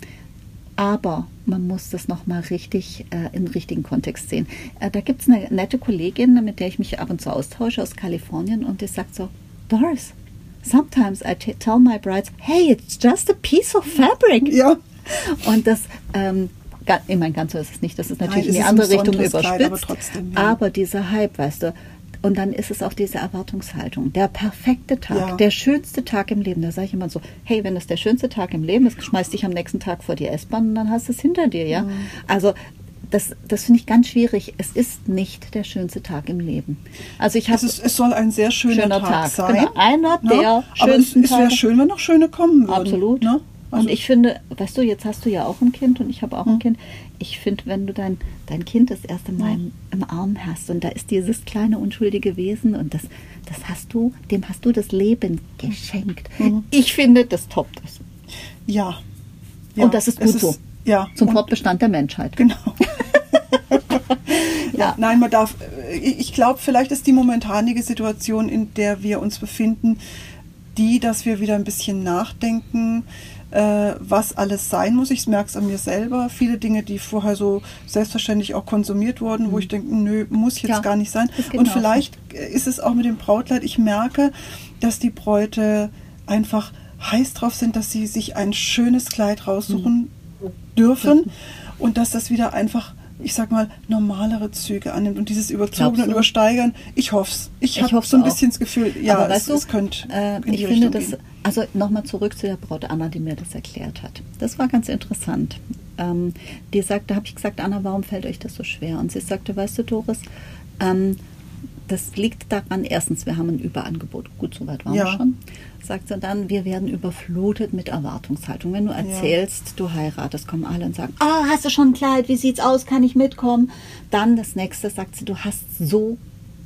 [SPEAKER 1] Aber man muss das nochmal richtig äh, im richtigen Kontext sehen. Äh, da gibt es eine nette Kollegin, mit der ich mich ab und zu austausche aus Kalifornien und die sagt so, Doris, sometimes I tell my brides, hey, it's just a piece of fabric.
[SPEAKER 2] Ja.
[SPEAKER 1] Und das, ähm, ich meine, ganz so ist es nicht. Das ist natürlich Nein, in die andere Richtung überspitzt. Aber, trotzdem, ja. aber dieser Hype, weißt du, und dann ist es auch diese Erwartungshaltung. Der perfekte Tag, ja. der schönste Tag im Leben. Da sage ich immer so, hey, wenn es der schönste Tag im Leben ist, schmeiß dich am nächsten Tag vor die S-Bahn und dann hast du es hinter dir, ja. Mhm. Also das, das finde ich ganz schwierig. Es ist nicht der schönste Tag im Leben. Also ich habe
[SPEAKER 2] es, es soll ein sehr schöner, schöner Tag, Tag, sein. Genau,
[SPEAKER 1] einer ne? der schönsten
[SPEAKER 2] Aber es, es wäre schön, wenn noch schöne kommen würden.
[SPEAKER 1] Absolut. Ne? Also und ich finde, weißt du, jetzt hast du ja auch ein Kind und ich habe auch ein hm. Kind. Ich finde, wenn du dein, dein Kind das erste Mal im, im, Arm hast und da ist dieses kleine unschuldige Wesen und das, das hast du, dem hast du das Leben geschenkt. Mhm. Ich finde, das toppt es.
[SPEAKER 2] Ja.
[SPEAKER 1] ja. Und das ist gut ist, so.
[SPEAKER 2] Ja.
[SPEAKER 1] Zum Fortbestand der Menschheit.
[SPEAKER 2] Genau. ja. Nein, man darf, äh, ich glaube, vielleicht ist die momentanige Situation, in der wir uns befinden, die, dass wir wieder ein bisschen nachdenken, äh, was alles sein muss. Ich merke es an mir selber. Viele Dinge, die vorher so selbstverständlich auch konsumiert wurden, mhm. wo ich denke, nö, muss jetzt ja, gar nicht sein. Und vielleicht so. ist es auch mit dem Brautkleid. Ich merke, dass die Bräute einfach heiß drauf sind, dass sie sich ein schönes Kleid raussuchen mhm. dürfen und dass das wieder einfach ich sag mal, normalere Züge annimmt und dieses Überzogene und Übersteigern, ich hoffe es. Ich, ich habe so ein bisschen das Gefühl, ja, Aber es, es könnte.
[SPEAKER 1] Äh, ich finde das, gehen. also nochmal zurück zu der Braut Anna, die mir das erklärt hat. Das war ganz interessant. Ähm, die sagte, habe ich gesagt, Anna, warum fällt euch das so schwer? Und sie sagte, weißt du, Doris, ähm, das liegt daran, erstens, wir haben ein Überangebot. Gut, soweit waren ja. wir schon. Sagt sie dann, wir werden überflutet mit Erwartungshaltung. Wenn du erzählst, ja. du heiratest, kommen alle und sagen, ah, oh, hast du schon ein Kleid, wie sieht's aus, kann ich mitkommen? Dann das nächste sagt sie, du hast so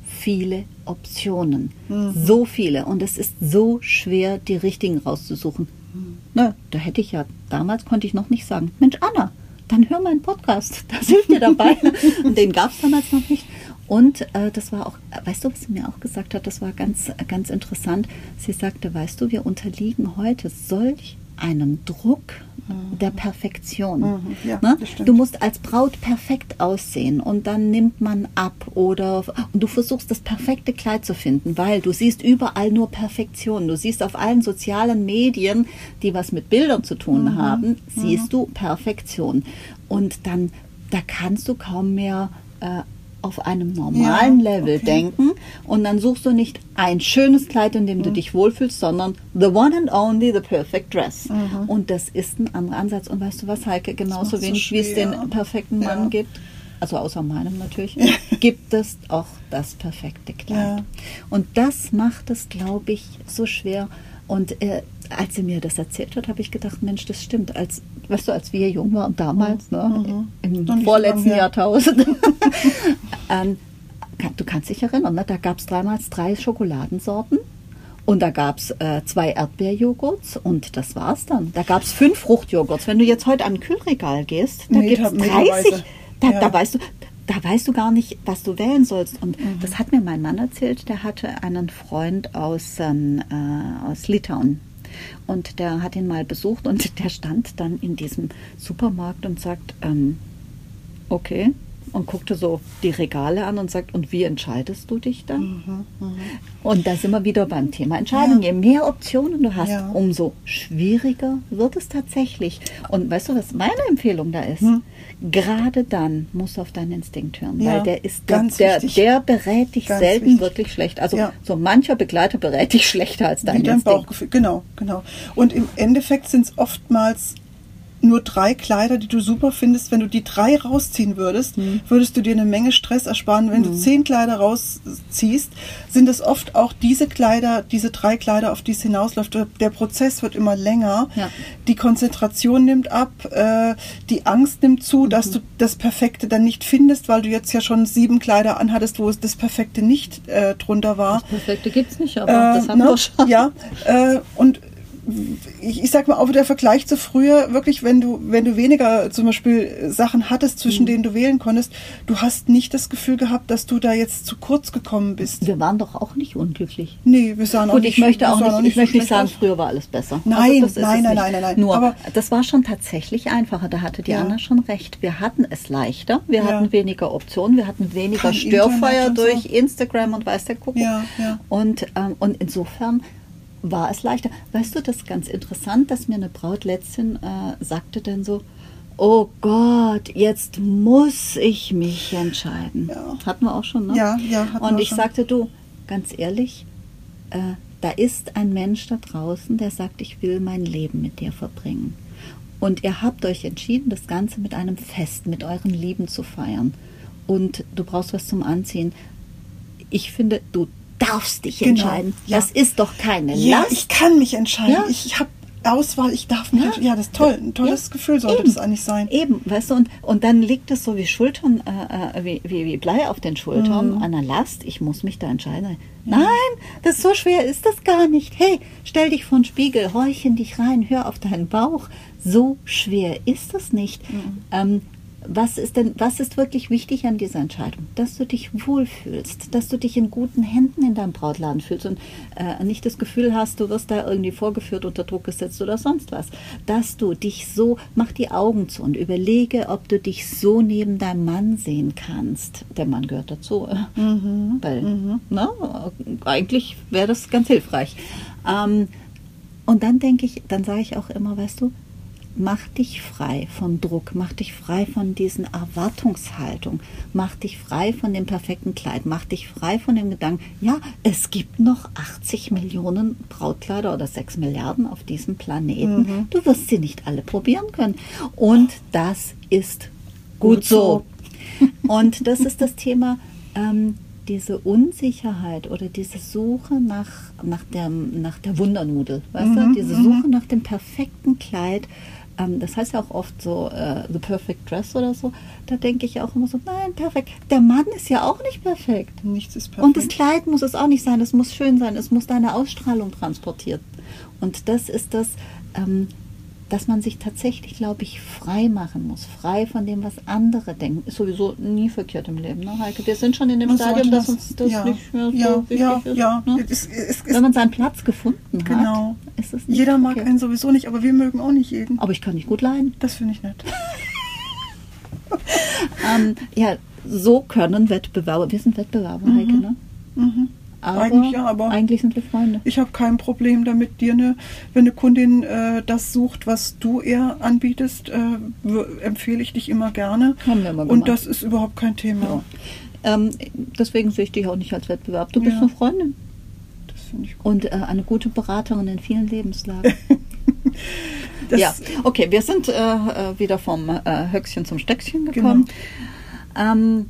[SPEAKER 1] viele Optionen. Mhm. So viele. Und es ist so schwer, die richtigen rauszusuchen. Mhm. Na, da hätte ich ja, damals konnte ich noch nicht sagen, Mensch, Anna, dann hör meinen Podcast, das hilft dir dabei. und den gab es damals noch nicht. Und äh, das war auch, weißt du, was sie mir auch gesagt hat, das war ganz, ganz interessant. Sie sagte, weißt du, wir unterliegen heute solch einem Druck mhm. der Perfektion. Mhm, ja, ne? Du musst als Braut perfekt aussehen und dann nimmt man ab oder und du versuchst das perfekte Kleid zu finden, weil du siehst überall nur Perfektion. Du siehst auf allen sozialen Medien, die was mit Bildern zu tun mhm. haben, siehst mhm. du Perfektion. Und dann, da kannst du kaum mehr äh, auf einem normalen ja, Level okay. denken und dann suchst du nicht ein schönes Kleid, in dem mhm. du dich wohlfühlst, sondern the one and only, the perfect dress. Mhm. Und das ist ein anderer Ansatz. Und weißt du was, Heike, genauso wenig so wie es den perfekten Mann ja. gibt, also außer meinem natürlich, gibt es auch das perfekte Kleid. Ja. Und das macht es, glaube ich, so schwer. Und äh, als sie mir das erzählt hat, habe ich gedacht, Mensch, das stimmt. Als, weißt du, als wir jung waren damals, ne, mhm. im vorletzten Jahrtausend, ähm, du kannst dich erinnern, ne, da gab es damals drei Schokoladensorten. Und da gab es äh, zwei Erdbeerjoghurts und das war's dann. Da gab es fünf Fruchtjoghurts. Wenn du jetzt heute an ein Kühlregal gehst, da gibt es 30. Da, ja. da, weißt du, da weißt du gar nicht, was du wählen sollst. Und mhm. das hat mir mein Mann erzählt, der hatte einen Freund aus, ähm, äh, aus Litauen. Und der hat ihn mal besucht und der stand dann in diesem Supermarkt und sagt, ähm, okay, und guckte so die Regale an und sagt, und wie entscheidest du dich dann? Mhm, mh. Und da sind wir wieder beim Thema Entscheidung. Ja. Je mehr Optionen du hast, ja. umso schwieriger wird es tatsächlich. Und weißt du, was meine Empfehlung da ist? Mhm. Gerade dann musst du auf deinen Instinkt hören, ja. weil der ist der, der, der, berät dich Ganz selten wichtig. wirklich schlecht. Also so mancher Begleiter berät dich schlechter als dein, Wie dein Instinkt.
[SPEAKER 2] Bauchgefühl. Genau, genau. Und im Endeffekt sind es oftmals nur drei Kleider, die du super findest. Wenn du die drei rausziehen würdest, mhm. würdest du dir eine Menge Stress ersparen. Wenn mhm. du zehn Kleider rausziehst, sind es oft auch diese Kleider, diese drei Kleider, auf die es hinausläuft. Der Prozess wird immer länger. Ja. Die Konzentration nimmt ab. Äh, die Angst nimmt zu, mhm. dass du das Perfekte dann nicht findest, weil du jetzt ja schon sieben Kleider anhattest, wo es das Perfekte nicht äh, drunter war. Das
[SPEAKER 1] Perfekte gibt es nicht, aber äh, das haben ne? wir schon.
[SPEAKER 2] Ja, äh, und ich, ich sag mal, auch der Vergleich zu früher, wirklich, wenn du, wenn du weniger zum Beispiel Sachen hattest, zwischen mhm. denen du wählen konntest, du hast nicht das Gefühl gehabt, dass du da jetzt zu kurz gekommen bist.
[SPEAKER 1] Wir waren doch auch nicht unglücklich.
[SPEAKER 2] Nee, wir sahen
[SPEAKER 1] Gut, auch nicht. Gut, ich möchte auch nicht, nicht, ich möchte nicht sagen, aus. früher war alles besser.
[SPEAKER 2] Nein, also nein, nein, nein, nein, nein.
[SPEAKER 1] Nur, Aber das war schon tatsächlich einfacher. Da hatte die ja. Anna schon recht. Wir hatten es leichter. Wir ja. hatten weniger Optionen. Wir hatten weniger Kein Störfeuer durch so. Instagram und weiß der Kuckuck. Ja, ja. Und, ähm, und insofern war es leichter. Weißt du, das ist ganz interessant, dass mir eine Braut letztens äh, sagte dann so, oh Gott, jetzt muss ich mich entscheiden. Ja. Hatten wir auch schon, ne?
[SPEAKER 2] Ja, ja.
[SPEAKER 1] Und ich schon. sagte, du, ganz ehrlich, äh, da ist ein Mensch da draußen, der sagt, ich will mein Leben mit dir verbringen. Und ihr habt euch entschieden, das Ganze mit einem Fest, mit euren Lieben zu feiern. Und du brauchst was zum Anziehen. Ich finde, du darfst dich genau, entscheiden. Ja. Das ist doch keine
[SPEAKER 2] ja, Last. ich kann mich entscheiden. Ja. Ich habe Auswahl, ich darf mich, ja, ja das ist toll, ein tolles ja, Gefühl sollte eben, das eigentlich sein.
[SPEAKER 1] Eben, weißt du, und, und dann liegt es so wie Schultern, äh, äh, wie, wie, wie Blei auf den Schultern, mhm. an der Last, ich muss mich da entscheiden. Ja. Nein, das so schwer ist das gar nicht. Hey, stell dich vor den Spiegel, horch in dich rein, hör auf deinen Bauch. So schwer ist das nicht. Mhm. Ähm, was ist denn, was ist wirklich wichtig an dieser Entscheidung? Dass du dich wohlfühlst, dass du dich in guten Händen in deinem Brautladen fühlst und äh, nicht das Gefühl hast, du wirst da irgendwie vorgeführt, unter Druck gesetzt oder sonst was. Dass du dich so, mach die Augen zu und überlege, ob du dich so neben deinem Mann sehen kannst. Der Mann gehört dazu, mhm. weil, mhm. Na, eigentlich wäre das ganz hilfreich. Ähm, und dann denke ich, dann sage ich auch immer, weißt du, mach dich frei von Druck, mach dich frei von diesen Erwartungshaltung, mach dich frei von dem perfekten Kleid, mach dich frei von dem Gedanken, ja, es gibt noch 80 Millionen Brautkleider oder 6 Milliarden auf diesem Planeten. Mhm. Du wirst sie nicht alle probieren können. Und das ist gut, gut so. Und das ist das Thema. Ähm, diese Unsicherheit oder diese Suche nach, nach, der, nach der Wundernudel, weißt mhm, du? Diese Suche mhm. nach dem perfekten Kleid, ähm, das heißt ja auch oft so äh, The Perfect Dress oder so, da denke ich auch immer so, nein, perfekt. Der Mann ist ja auch nicht perfekt.
[SPEAKER 2] Nichts ist perfekt.
[SPEAKER 1] Und das Kleid muss es auch nicht sein, es muss schön sein, es muss deine Ausstrahlung transportieren. Und das ist das, ähm, dass man sich tatsächlich, glaube ich, frei machen muss. Frei von dem, was andere denken. Ist sowieso nie verkehrt im Leben, ne, Heike? Wir sind schon in dem man Stadium, dass uns das ja, nicht mehr so
[SPEAKER 2] ja, wichtig ja,
[SPEAKER 1] ist.
[SPEAKER 2] Ja,
[SPEAKER 1] ne? es, es, es, Wenn man seinen Platz gefunden
[SPEAKER 2] genau.
[SPEAKER 1] hat, ist es
[SPEAKER 2] nicht Jeder mag einen sowieso nicht, aber wir mögen auch nicht jeden.
[SPEAKER 1] Aber ich kann nicht gut leiden.
[SPEAKER 2] Das finde ich nett.
[SPEAKER 1] ähm, ja, so können Wettbewerber, wir sind Wettbewerber, mhm. Heike, ne? Mhm.
[SPEAKER 2] Aber eigentlich ja, aber
[SPEAKER 1] eigentlich sind wir Freunde.
[SPEAKER 2] Ich habe kein Problem damit, dir eine, wenn eine Kundin äh, das sucht, was du eher anbietest, äh, empfehle ich dich immer gerne.
[SPEAKER 1] Haben wir immer
[SPEAKER 2] Und das ist überhaupt kein Thema.
[SPEAKER 1] Ja. Ähm, deswegen sehe ich dich auch nicht als Wettbewerb. Du bist ja. eine Freundin.
[SPEAKER 2] Finde ich
[SPEAKER 1] gut. Und äh, eine gute Beraterin in vielen Lebenslagen. ja, okay, wir sind äh, äh, wieder vom äh, Höchstchen zum Stöckchen gekommen. Genau. Ähm,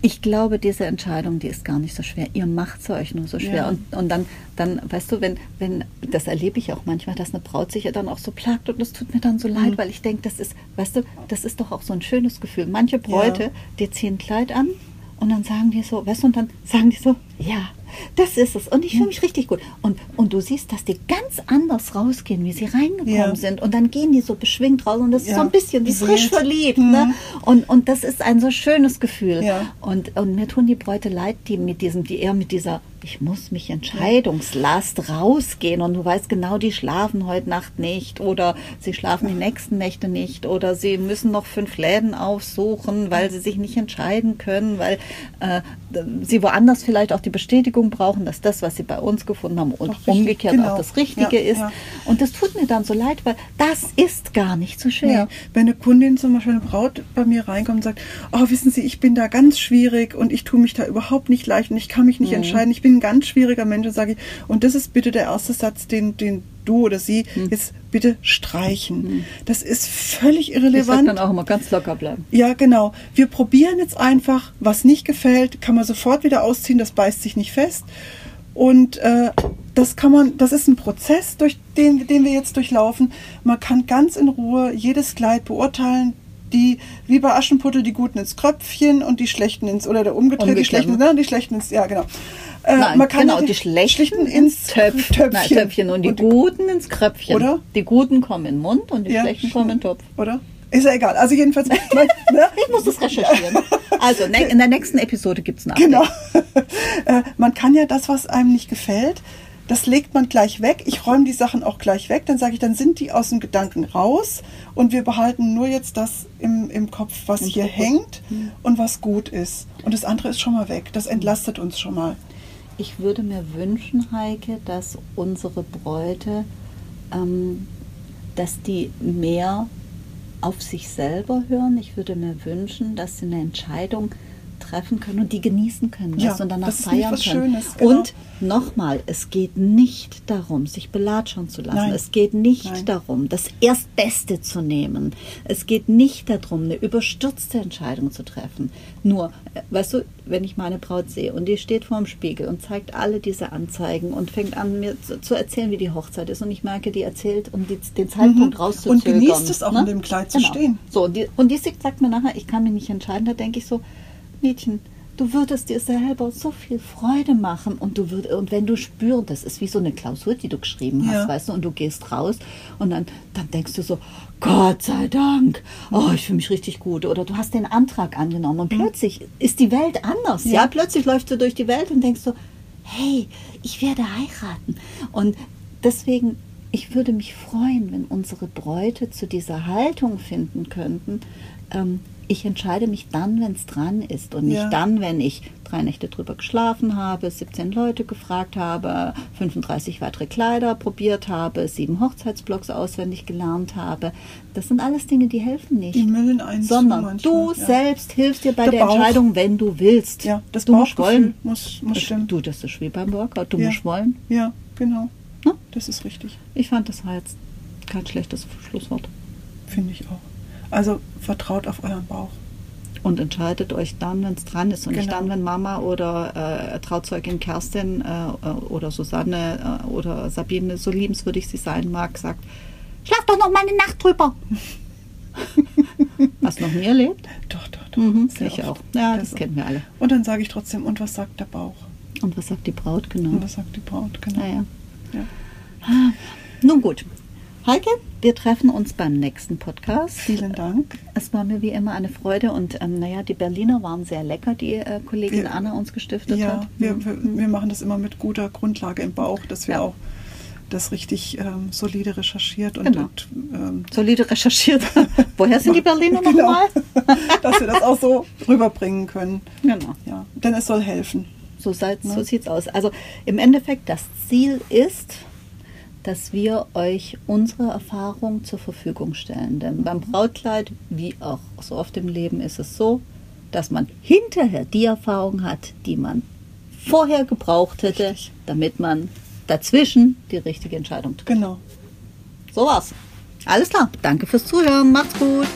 [SPEAKER 1] ich glaube, diese Entscheidung, die ist gar nicht so schwer. Ihr macht es euch nur so schwer. Ja. Und, und dann, dann, weißt du, wenn, wenn, das erlebe ich auch manchmal, dass eine Braut sich ja dann auch so plagt und das tut mir dann so leid, mhm. weil ich denke, das ist, weißt du, das ist doch auch so ein schönes Gefühl. Manche Bräute, ja. die ziehen ein Kleid an und dann sagen die so, weißt du, und dann sagen die so, ja, das ist es. Und ich fühle mich richtig gut. Und, und du siehst, dass die ganz anders rausgehen, wie sie reingekommen ja. sind. Und dann gehen die so beschwingt raus und das ja. ist so ein bisschen wie frisch verliebt. Mhm. Ne? Und, und das ist ein so schönes Gefühl. Ja. Und, und mir tun die Bräute leid, die mit diesem, die eher mit dieser ich muss mich Entscheidungslast rausgehen und du weißt genau, die schlafen heute Nacht nicht oder sie schlafen die nächsten Nächte nicht oder sie müssen noch fünf Läden aufsuchen, weil sie sich nicht entscheiden können, weil äh, sie woanders vielleicht auch die Bestätigung brauchen, dass das, was sie bei uns gefunden haben und Doch, umgekehrt genau. auch das Richtige ja, ist. Ja. Und das tut mir dann so leid, weil das ist gar nicht so schwer. Nee.
[SPEAKER 2] Wenn eine Kundin zum Beispiel eine Braut bei mir reinkommt und sagt, oh, wissen Sie, ich bin da ganz schwierig und ich tue mich da überhaupt nicht leicht und ich kann mich nicht mhm. entscheiden, ich bin ein ganz schwieriger Mensch, sage ich, und das ist bitte der erste Satz, den, den du oder sie hm. jetzt bitte streichen. Hm. Das ist völlig irrelevant. Ich
[SPEAKER 1] dann auch immer ganz locker bleiben.
[SPEAKER 2] Ja, genau. Wir probieren jetzt einfach, was nicht gefällt, kann man sofort wieder ausziehen, das beißt sich nicht fest. Und äh, das kann man, das ist ein Prozess, durch den, den wir jetzt durchlaufen. Man kann ganz in Ruhe jedes Kleid beurteilen, die, wie bei Aschenputtel, die Guten ins Kröpfchen und die Schlechten ins, oder der umgedreht, die Schlechten, ne? die Schlechten ins, ja, genau.
[SPEAKER 1] Äh, Nein, man kann genau, die, die Schlechten ins Töpf, Töpfchen. Nein, Töpfchen und die und Guten ins Kröpfchen.
[SPEAKER 2] Oder?
[SPEAKER 1] Die Guten kommen in den Mund und die ja, Schlechten kommen in den Topf.
[SPEAKER 2] Oder? Ist ja egal. Also jedenfalls. ne?
[SPEAKER 1] ich muss das recherchieren. Also ne, in der nächsten Episode gibt es.
[SPEAKER 2] Genau. Äh, man kann ja das, was einem nicht gefällt, das legt man gleich weg. Ich räume die Sachen auch gleich weg. Dann sage ich, dann sind die aus dem Gedanken raus und wir behalten nur jetzt das im, im Kopf, was Im hier hängt hm. und was gut ist. Und das andere ist schon mal weg. Das entlastet uns schon mal.
[SPEAKER 1] Ich würde mir wünschen, Heike, dass unsere Bräute, ähm, dass die mehr auf sich selber hören. Ich würde mir wünschen, dass sie eine Entscheidung treffen können und die genießen können
[SPEAKER 2] ja,
[SPEAKER 1] und danach feiern
[SPEAKER 2] können.
[SPEAKER 1] Schönes, genau. Und nochmal, es geht nicht darum, sich belatschern zu lassen. Nein. Es geht nicht Nein. darum, das Erstbeste zu nehmen. Es geht nicht darum, eine überstürzte Entscheidung zu treffen. Nur, äh, weißt du, wenn ich meine Braut sehe und die steht vorm Spiegel und zeigt alle diese Anzeigen und fängt an, mir zu, zu erzählen, wie die Hochzeit ist und ich merke, die erzählt, um die, den Zeitpunkt mhm. rauszuzögern.
[SPEAKER 2] Und genießt es auch ne? in dem Kleid zu
[SPEAKER 1] genau.
[SPEAKER 2] stehen.
[SPEAKER 1] So, und die, und die sagt mir nachher, ich kann mich nicht entscheiden, da denke ich so, Mädchen, du würdest dir selber so viel Freude machen und du würd, und wenn du spürst, das ist wie so eine Klausur, die du geschrieben hast,
[SPEAKER 2] Ja.
[SPEAKER 1] weißt du, und du gehst raus und dann, dann denkst du so, Gott sei Dank, oh, ich fühle mich richtig gut. Oder du hast den Antrag angenommen und plötzlich ist die Welt anders. Ja.
[SPEAKER 2] Ja.
[SPEAKER 1] plötzlich läufst du durch die Welt und denkst so, hey, ich werde heiraten. Und deswegen, ich würde mich freuen, wenn unsere Bräute zu dieser Haltung finden könnten. Ähm, ich entscheide mich dann, wenn es dran ist und nicht
[SPEAKER 2] Ja.
[SPEAKER 1] dann, wenn ich drei Nächte drüber geschlafen habe, 17 Leute gefragt habe, 35 weitere Kleider probiert habe, sieben Hochzeitsblocks auswendig gelernt habe. Das sind alles Dinge, die helfen nicht.
[SPEAKER 2] Die müllen zu
[SPEAKER 1] sondern du
[SPEAKER 2] ja.
[SPEAKER 1] selbst hilfst dir bei
[SPEAKER 2] Der
[SPEAKER 1] der. Entscheidung, wenn du willst.
[SPEAKER 2] Ja, das
[SPEAKER 1] du musst wollen.
[SPEAKER 2] muss, muss stimmen.
[SPEAKER 1] Du, das ist wie beim Workout. Du
[SPEAKER 2] Ja.
[SPEAKER 1] musst wollen.
[SPEAKER 2] Ja, genau.
[SPEAKER 1] Ne?
[SPEAKER 2] Das ist richtig.
[SPEAKER 1] Ich fand, das war jetzt kein schlechtes Schlusswort.
[SPEAKER 2] Finde ich auch. Also vertraut auf euren Bauch.
[SPEAKER 1] Und entscheidet euch dann, wenn es dran ist. Und nicht
[SPEAKER 2] Genau.
[SPEAKER 1] dann, wenn Mama oder äh, Trauzeugin Kerstin äh, äh, oder Susanne äh, oder Sabine, so liebenswürdig sie sein mag, sagt, schlaf doch noch mal eine Nacht drüber. Hast du noch nie erlebt?
[SPEAKER 2] Doch, doch, doch.
[SPEAKER 1] Mhm, ich auch.
[SPEAKER 2] oft.
[SPEAKER 1] Ja,
[SPEAKER 2] Sehr
[SPEAKER 1] das
[SPEAKER 2] oft.
[SPEAKER 1] kennen wir alle.
[SPEAKER 2] Und dann sage ich trotzdem, und was sagt der Bauch?
[SPEAKER 1] Und was sagt die Braut genau?
[SPEAKER 2] Und was sagt die Braut? Genau.
[SPEAKER 1] Naja.
[SPEAKER 2] Ja.
[SPEAKER 1] Nun gut. Heike, wir treffen uns beim nächsten Podcast.
[SPEAKER 2] Vielen Dank.
[SPEAKER 1] Es war mir wie immer eine Freude und ähm, naja, die Berliner waren sehr lecker, die äh, Kollegin
[SPEAKER 2] Wir-
[SPEAKER 1] Anna uns gestiftet
[SPEAKER 2] Ja,
[SPEAKER 1] hat.
[SPEAKER 2] wir,
[SPEAKER 1] Mhm.
[SPEAKER 2] wir, wir machen das immer mit guter Grundlage im Bauch, dass wir
[SPEAKER 1] Ja.
[SPEAKER 2] auch das richtig ähm, solide recherchiert und,
[SPEAKER 1] Genau.
[SPEAKER 2] und ähm,
[SPEAKER 1] Solide recherchiert. Woher sind die Berliner
[SPEAKER 2] Genau.
[SPEAKER 1] nochmal?
[SPEAKER 2] dass wir das auch so rüberbringen können.
[SPEAKER 1] Genau.
[SPEAKER 2] Ja, denn es soll helfen.
[SPEAKER 1] So, seid, so
[SPEAKER 2] Ne?
[SPEAKER 1] sieht's aus. Also im Endeffekt, das Ziel ist, dass wir euch unsere Erfahrung zur Verfügung stellen. Denn beim Brautkleid, wie auch so oft im Leben, ist es so, dass man hinterher die Erfahrung hat, die man vorher gebraucht hätte,
[SPEAKER 2] Richtig.
[SPEAKER 1] damit man dazwischen die richtige Entscheidung trifft.
[SPEAKER 2] Genau.
[SPEAKER 1] So war's. Alles klar. Danke fürs Zuhören. Macht's gut.